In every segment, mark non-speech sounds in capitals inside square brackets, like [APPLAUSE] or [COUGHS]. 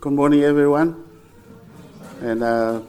Good morning, everyone. And uh,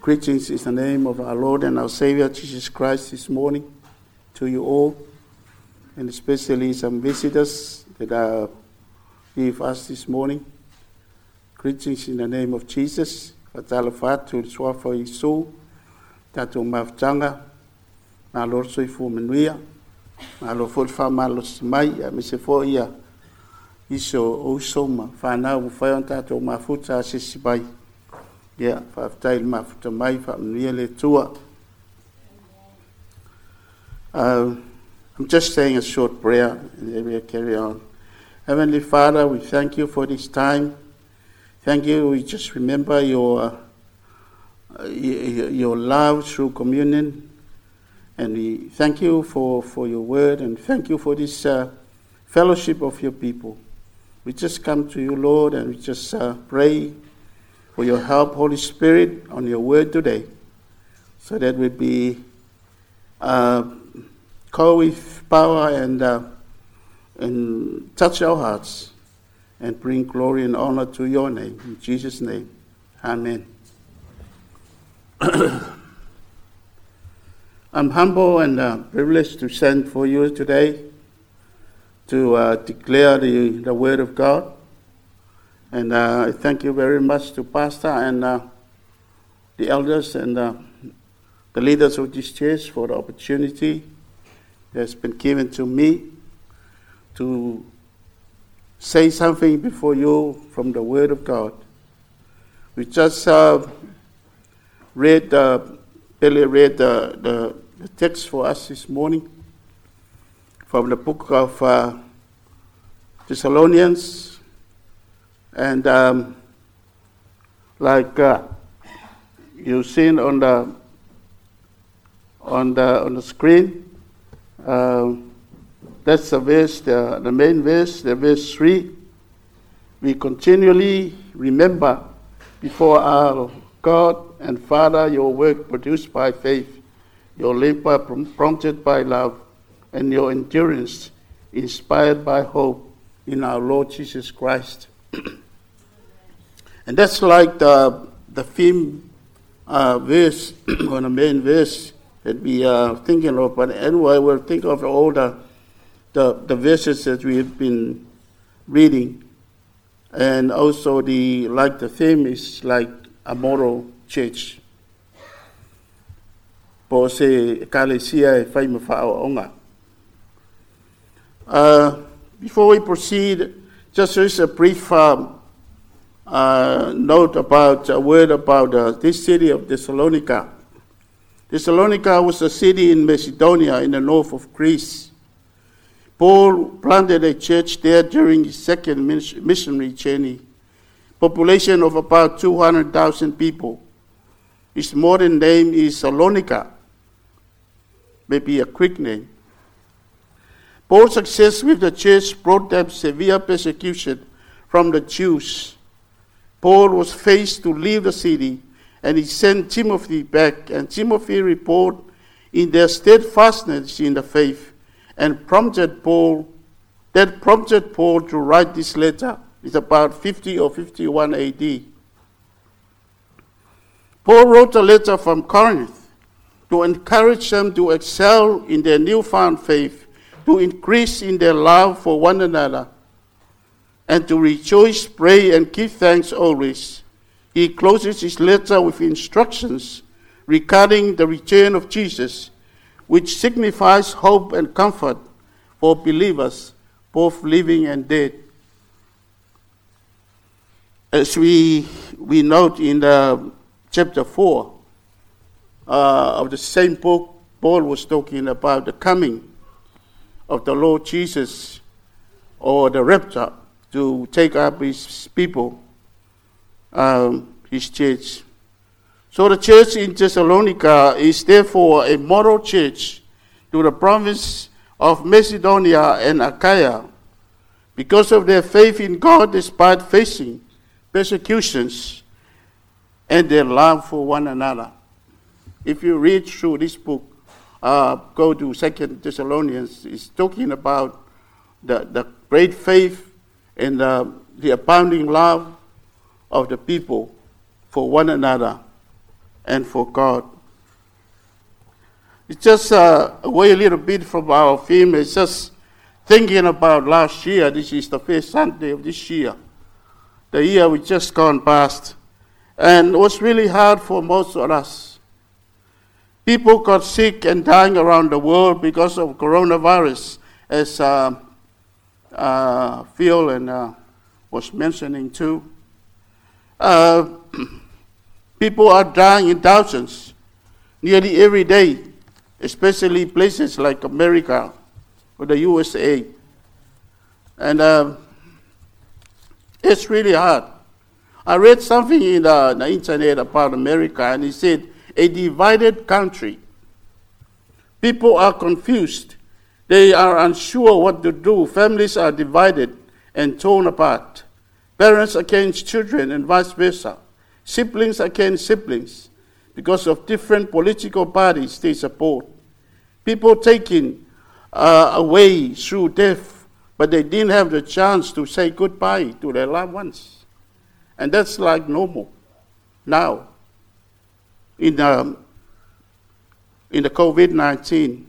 greetings in the name of our Lord and our Savior Jesus Christ this morning to you all, and especially some visitors that are with us this morning. Greetings in the name of Jesus. Fatalafatu swafo Isu, tatu mafchanga, na lor soi fu menuia, na lo fol fa malo smai, a mise fo ia, iso o soma, fa na u fa yon tatu mafuta sisibai. Yeah, fa ftail mafuta mai, fa menuia le tua. Uh, I'm just saying a short prayer and then we'll carry on. Heavenly Father, we thank you for this time. Thank you. We just remember your uh, your love through communion, and we thank you for, for your word, and thank you for this uh, fellowship of your people. We just come to you, Lord, and we just uh, pray for your help, Holy Spirit, on your word today, so that we be uh, called with power and uh, and touch our hearts and bring glory and honor to your name. In Jesus' name, amen. [COUGHS] I'm humble and uh, privileged to stand for you today to uh, declare the, the word of God. And uh, I thank you very much to Pastor and uh, the elders and uh, the leaders of this church for the opportunity that's been given to me to say something before you from the Word of God. We just uh, read, uh, Billy read the, the, the, text for us this morning from the book of uh, Thessalonians. And um, like uh, you've seen on the, on the, on the screen, um, that's the verse, the, the main verse, the verse 3. We continually remember before our God and Father your work produced by faith, your labor prompted by love, and your endurance inspired by hope in our Lord Jesus Christ. [CLEARS THROAT] and that's like the, the theme uh, verse, [CLEARS THROAT] or the main verse that we are thinking of. But anyway, we'll think of all the the, the verses that we have been reading. And also the like the theme is like a model church. Po se. Uh, before we proceed, just a brief um, uh, note about a word about uh, this city of Thessalonica. Thessalonica was a city in Macedonia in the north of Greece. Paul planted a church there during his second missionary journey. Population of about 200,000 people. Its modern name is Salonika, maybe a quick name. Paul's success with the church brought them severe persecution from the Jews. Paul was faced to leave the city, and he sent Timothy back, and Timothy reported in their steadfastness in the faith and prompted Paul, that prompted Paul to write this letter. It's about 50 or 51 AD. Paul wrote a letter from Corinth to encourage them to excel in their newfound faith, to increase in their love for one another, and to rejoice, pray, and give thanks always. He closes his letter with instructions regarding the return of Jesus which signifies hope and comfort for believers, both living and dead. As we, we note in the chapter 4 uh, of the same book, Paul was talking about the coming of the Lord Jesus or the rapture to take up his people, um, his church. So the church in Thessalonica is therefore a model church to the province of Macedonia and Achaia because of their faith in God despite facing persecutions and their love for one another. If you read through this book, uh, go to Second Thessalonians, it's talking about the, the great faith and the, the abounding love of the people for one another and for God. It's just uh, away a little bit from our theme. It's just thinking about last year. This is the first Sunday of this year. The year we just gone past. And it was really hard for most of us. People got sick and dying around the world because of coronavirus, as uh, uh, Phil and uh, was mentioning too. Uh, [CLEARS THROAT] people are dying in thousands nearly every day, especially places like America or the USA. And uh, it's really hard. I read something in the, the internet about America, and it said a divided country. People are confused. They are unsure what to do. Families are divided and torn apart. Parents against children and vice versa. Siblings against siblings because of different political parties they support. People taken uh, away through death, but they didn't have the chance to say goodbye to their loved ones. And that's like normal now in the, um, in the COVID 19.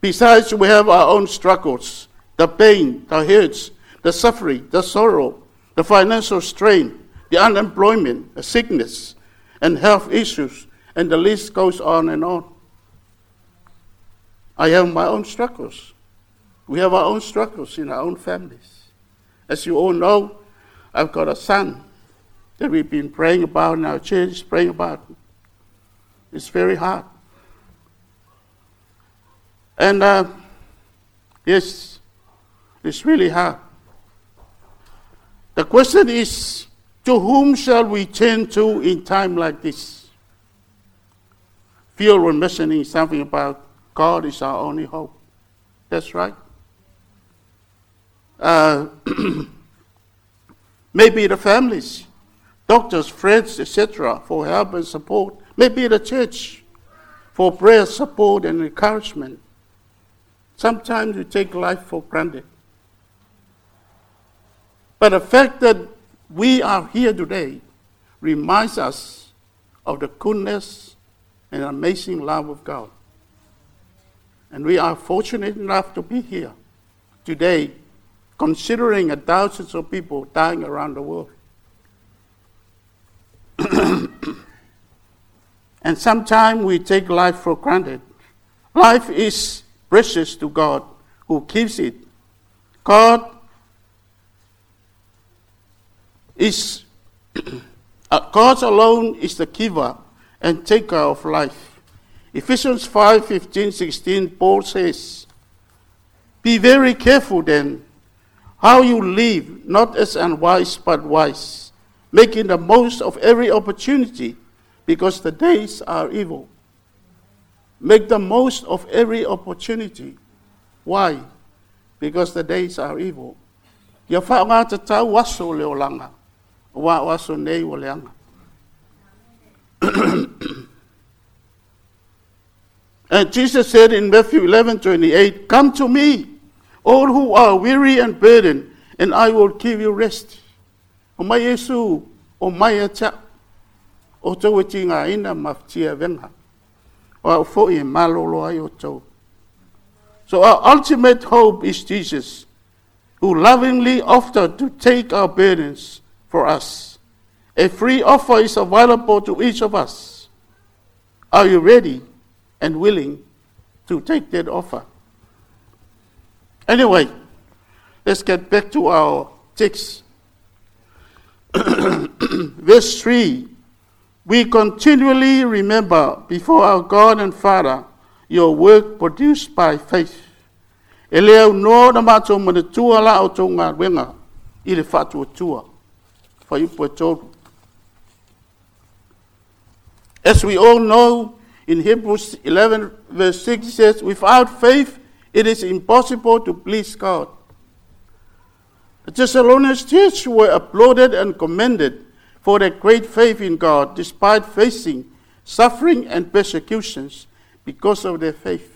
Besides, we have our own struggles the pain, the hurts, the suffering, the sorrow, the financial strain, the unemployment, the sickness, and health issues, and the list goes on and on. I have my own struggles. We have our own struggles in our own families. As you all know, I've got a son that we've been praying about in our church, praying about. It's very hard. And uh, yes, it's really hard. The question is to whom shall we turn to in time like this? Phil was mentioning something about God is our only hope. That's right. Uh, [CLEARS THROAT] maybe the families, doctors, friends, etc., for help and support. Maybe the church for prayer, support, and encouragement. Sometimes we take life for granted. But the fact that we are here today reminds us of the goodness and amazing love of God. And we are fortunate enough to be here today, considering a thousands of people dying around the world. [CLEARS THROAT] and sometimes we take life for granted. Life is precious to God who keeps it. God is [CLEARS THROAT] uh, God alone is the giver and taker of life. Ephesians 5 15, 16, Paul says, Be very careful then how you live, not as unwise but wise, making the most of every opportunity because the days are evil. Make the most of every opportunity. Why? Because the days are evil. Ia wha te tau waso leo langa. Wa waso nei o [CLEARS THROAT] and Jesus said in Matthew 11, 28, Come to me, all who are weary and burdened, and I will give you rest. O mai Yesu, o mai acha, o tau e tinga ina venga. So our ultimate hope is Jesus, who lovingly offered to take our burdens for us. A free offer is available to each of us. Are you ready and willing to take that offer? Anyway, let's get back to our text. [CLEARS THROAT] Verse 3 we continually remember before our God and Father your work produced by faith. No na tua la o tua. As we all know, in Hebrews 11 verse 6 it says, without faith it is impossible to please God. The Thessalonians church were applauded and commended for their great faith in God despite facing suffering and persecutions because of their faith.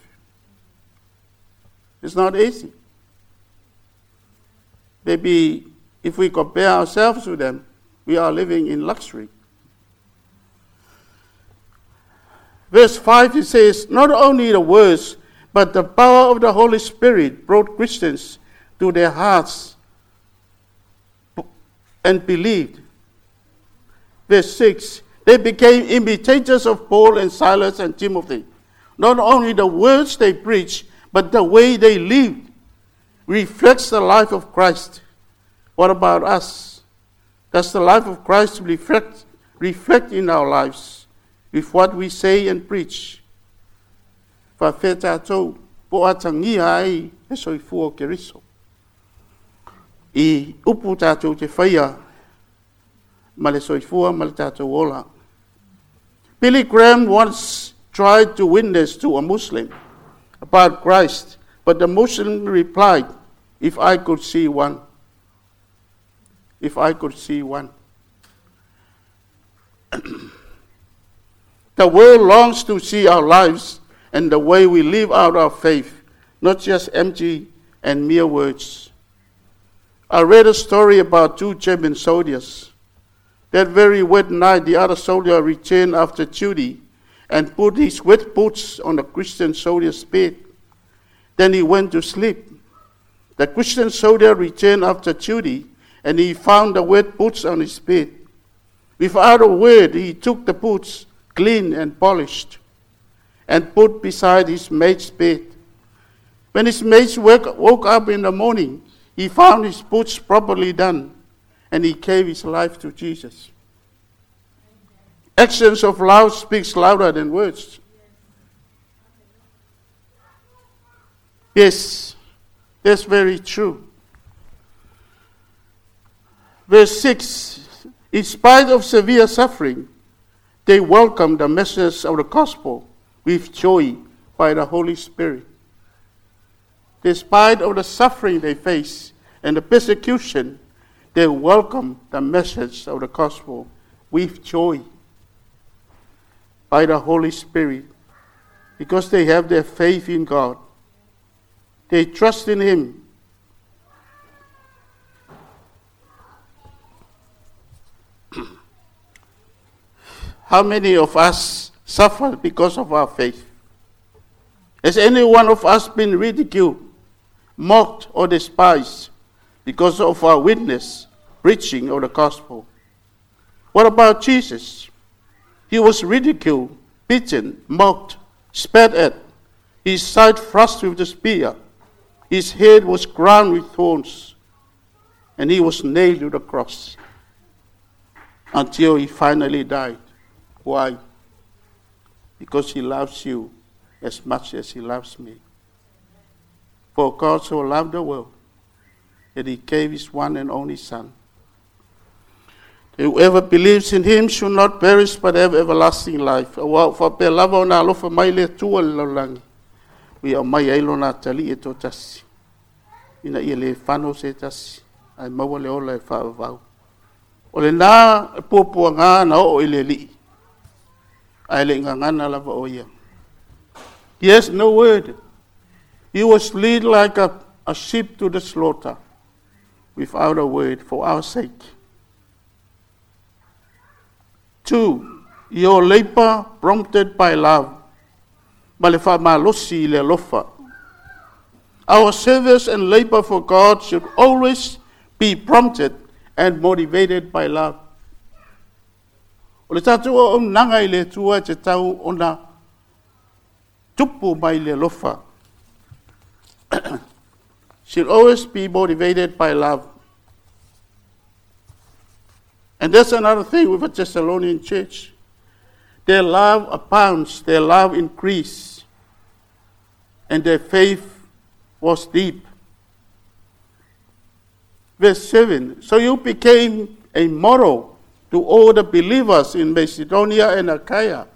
It's not easy. Maybe if we compare ourselves with them, we are living in luxury. Verse 5 it says, Not only the words, but the power of the Holy Spirit brought Christians to their hearts and believed. Verse 6 They became imitators of Paul and Silas and Timothy. Not only the words they preached, but the way they lived reflects the life of Christ. What about us? Does the life of Christ reflect, reflect in our lives with what we say and preach? Fa fe tātou po atangi ai e soifua o. I upu tātou te whaia ma le soifua. Billy Graham once tried to witness to a Muslim about Christ, but the Muslim replied, If I could see one, if I could see one. the world longs to see our lives and the way we live out our faith, not just empty and mere words. I read a story about two German soldiers. That very wet night, the other soldier returned after duty and put his wet boots on the Christian soldier's bed. Then he went to sleep. The Christian soldier returned after duty and he found the wet boots on his bed. Without a word, he took the boots, clean and polished, and put beside his mate's bed. When his mate woke up in the morning, he found his boots properly done, and he gave his life to Jesus. Actions of love speaks louder than words. Yes, that's very true. Verse 6 In spite of severe suffering, they welcomed the message of the gospel with joy by the Holy Spirit. Despite of the suffering they face and the persecution, they welcome the message of the gospel with joy by the Holy Spirit because they have their faith in God. They trust in Him [CLEARS THROAT] How many of us suffer because of our faith? Has any one of us been ridiculed, mocked, or despised because of our witness, preaching of the gospel? What about Jesus? He was ridiculed, beaten, mocked, spat at, his side thrust with the spear, his head was crowned with thorns, and he was nailed to the cross until he finally died. Why? Because he loves you as much as he loves me. For God so loved the world that he gave his one and only Son. Whoever believes in him should not perish but have everlasting life. For pe lava ona alofa mai le tua le laulangi. We are mai ailo na tali e tasi. Ina ia le se tasi. Ai maua le ola e whaavau. O le nā pōpua ngā na o ele li ai le ngangana lava o ia. Yes, no word. He was led like a, a sheep to the slaughter without a word for our sake. Two, your labor prompted by love. Our service and labor for God should always be prompted and motivated by love. O le tātou o nanga i le tua te tau o na tupu mai le lofa. Should always be motivated by love. And that's another thing with the Thessalonian church. Their love abounds, their love increased, and their faith was deep. Verse 7 So you became a model to all the believers in Macedonia and Achaia.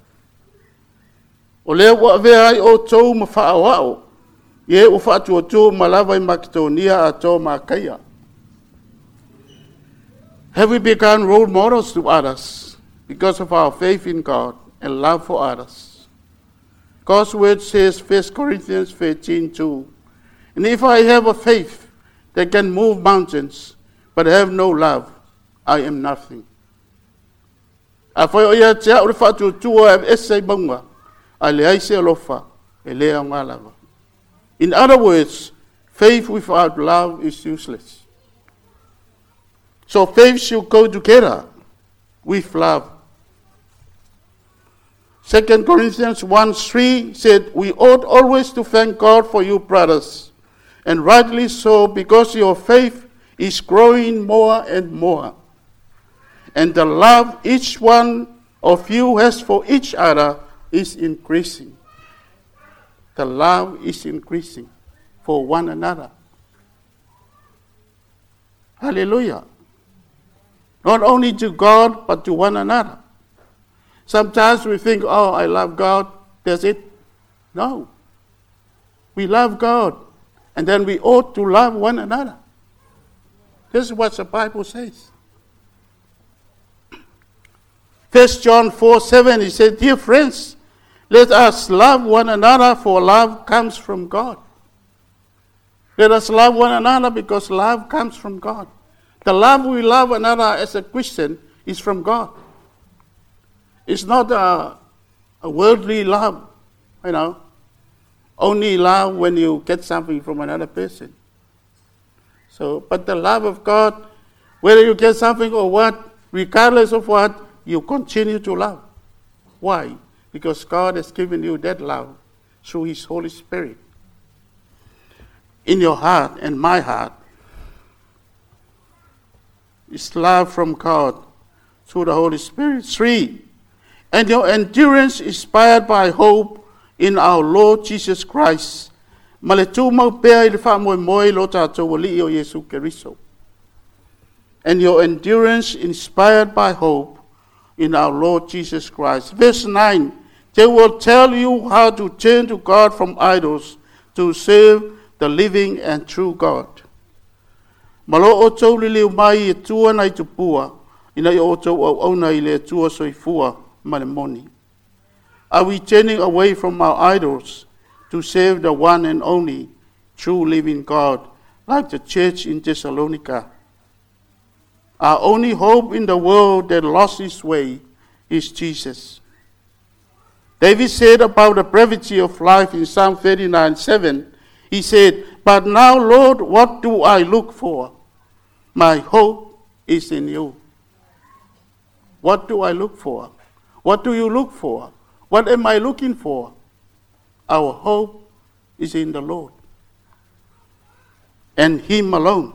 O i Macedonia Have we become role models to others because of our faith in God and love for others? God's word says, 1 Corinthians 13 2, And if I have a faith that can move mountains, but have no love, I am nothing. A whai o tua e ese bonga, a le aise alofa, In other words, faith without love is useless. So faith should go together with love. 2 Corinthians 1 3 said, We ought always to thank God for you, brothers, and rightly so, because your faith is growing more and more. And the love each one of you has for each other is increasing. The love is increasing for one another. Hallelujah. Not only to God, but to one another. Sometimes we think, oh, I love God, that's it. No. We love God, and then we ought to love one another. This is what the Bible says. First John 4 7, he said, Dear friends, let us love one another, for love comes from God. Let us love one another because love comes from God. The love we love another as a Christian is from God. It's not a, a worldly love, you know. Only love when you get something from another person. So, but the love of God, whether you get something or what, regardless of what, you continue to love. Why? Because God has given you that love through His Holy Spirit in your heart and my heart is love from God through the Holy Spirit. Three, and your endurance inspired by hope in our Lord Jesus Christ. And your endurance inspired by hope in our Lord Jesus Christ. Verse 9, they will tell you how to turn to God from idols to serve the living and true God. Malo o tau li leo mai e tua nai tu pua, ina i o tau au au nai le tua soifua ma le moni. Are we turning away from our idols to save the one and only true living God, like the church in Thessalonica? Our only hope in the world that lost its way is Jesus. David said about the brevity of life in Psalm 39 7, he said, But now, Lord, what do I look for? My hope is in you. What do I look for? What do you look for? What am I looking for? Our hope is in the Lord and Him alone.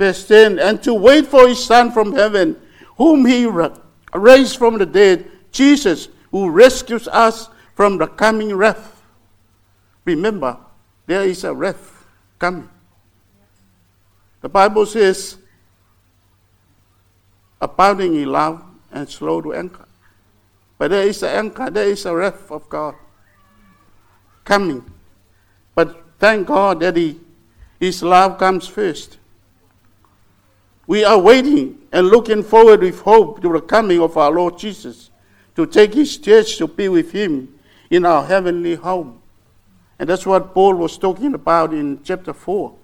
Verse 10 And to wait for His Son from heaven, whom He raised from the dead, Jesus, who rescues us from the coming wrath. Remember, there is a wrath coming. The Bible says, abounding in love and slow to anger. But there is an anchor, there is a wrath of God coming. But thank God that he, His love comes first. We are waiting and looking forward with hope to the coming of our Lord Jesus to take his church to be with him in our heavenly home. And that's what Paul was talking about in chapter 4.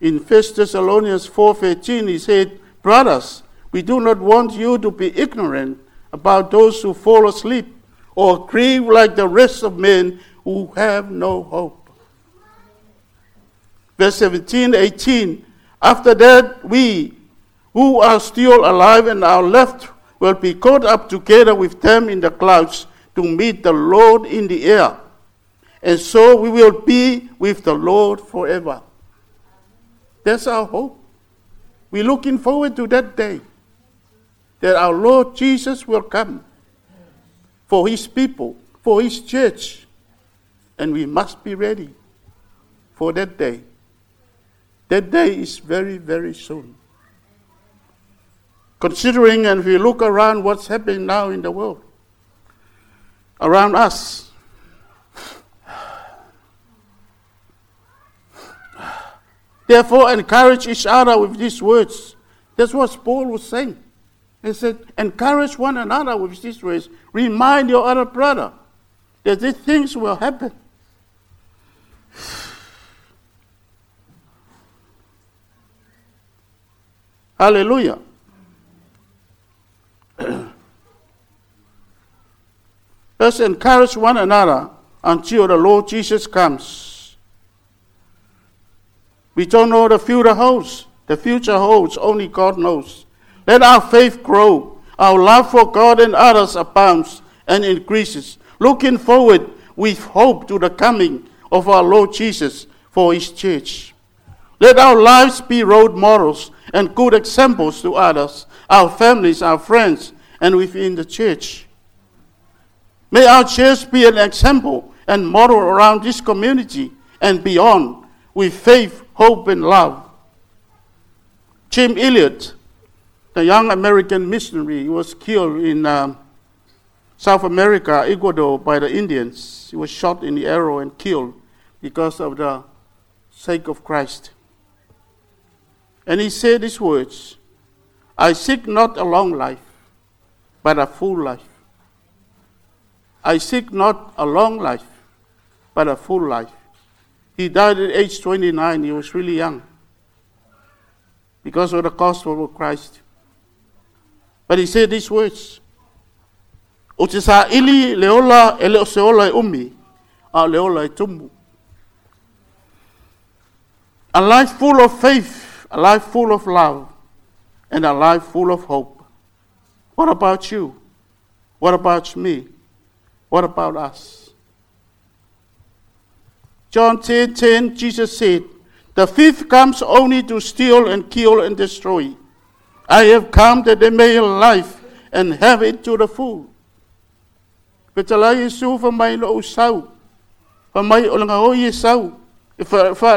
In 1 Thessalonians 4:13 he said, "Brothers, we do not want you to be ignorant about those who fall asleep or grieve like the rest of men who have no hope." Verse 17, 18, after that, we who are still alive and are left will be caught up together with them in the clouds to meet the Lord in the air. And so we will be with the Lord forever. That's our hope. We're looking forward to that day that our Lord Jesus will come for his people, for his church. And we must be ready for that day. That day is very, very soon. Considering and we look around what's happening now in the world, around us, Therefore, encourage each other with these words. That's what Paul was saying. He said, encourage one another with these words. Remind your other brother that these things will happen. Hallelujah. [CLEARS THROAT] Let's encourage one another until the Lord Jesus comes. We don't know the future holds. The future holds, only God knows. Let our faith grow. Our love for God and others abounds and increases. Looking forward with hope to the coming of our Lord Jesus for his church. Let our lives be role models and good examples to others, our families, our friends, and within the church. May our church be an example and model around this community and beyond with faith, hope, and love. Jim Elliot, the young American missionary, was killed in uh, South America, Ecuador, by the Indians. He was shot in the arrow and killed because of the sake of Christ. And he said these words I seek not a long life, but a full life. I seek not a long life, but a full life. He died at age 29. He was really young because of the gospel of Christ. But he said these words. O ili leola e leo seola e umi, a leola. A life full of faith a life full of love, and a life full of hope. What about you? What about me? What about us? John 10 10, Jesus said, The thief comes only to steal and kill and destroy. I have come that they may have life and have it to the full.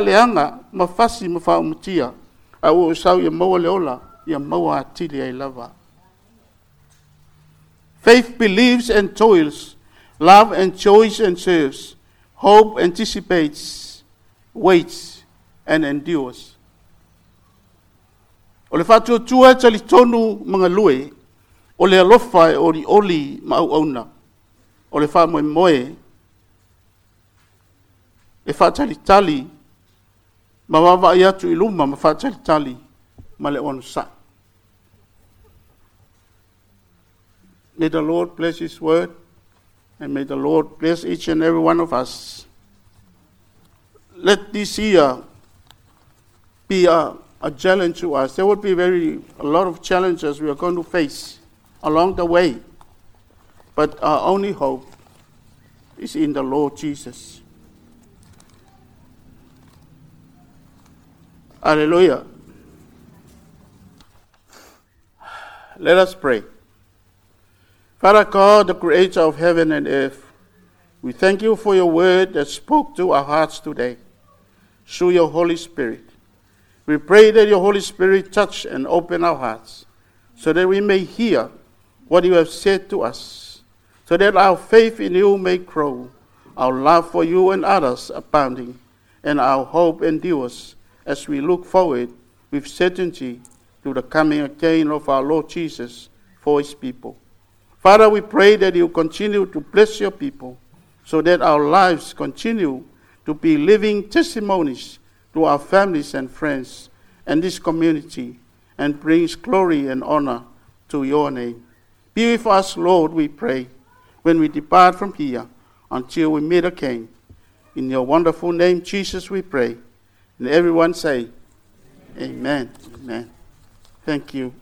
Leanga umutia au sau ia maua leola ia maua atili ai lava. Faith believes and toils, love and enjoys and serves, hope anticipates, waits and endures. O le fatu tua tali tonu mga lue, o le alofa e ori oli ma au auna, o le fa moe moe, e fa tali tali, ma wawa i atu i luma ma whaatali tali ma le. May the Lord bless His word and may the Lord bless each and every one of us. Let this year be a, a challenge to us. There will be very a lot of challenges we are going to face along the way. But our only hope is in the Lord Jesus. Hallelujah. Let us pray. Father God, the creator of heaven and earth, we thank you for your word that spoke to our hearts today through your Holy Spirit. We pray that your Holy Spirit touch and open our hearts so that we may hear what you have said to us, so that our faith in you may grow, our love for you and others abounding, and our hope endures as we look forward with certainty to the coming again of our Lord Jesus for his people. Father, we pray that you continue to bless your people so that our lives continue to be living testimonies to our families and friends and this community and brings glory and honor to your name. Be with us, Lord, we pray, when we depart from here until we meet again. In your wonderful name, Jesus, we pray. And everyone say, Amen. Amen. Thank you.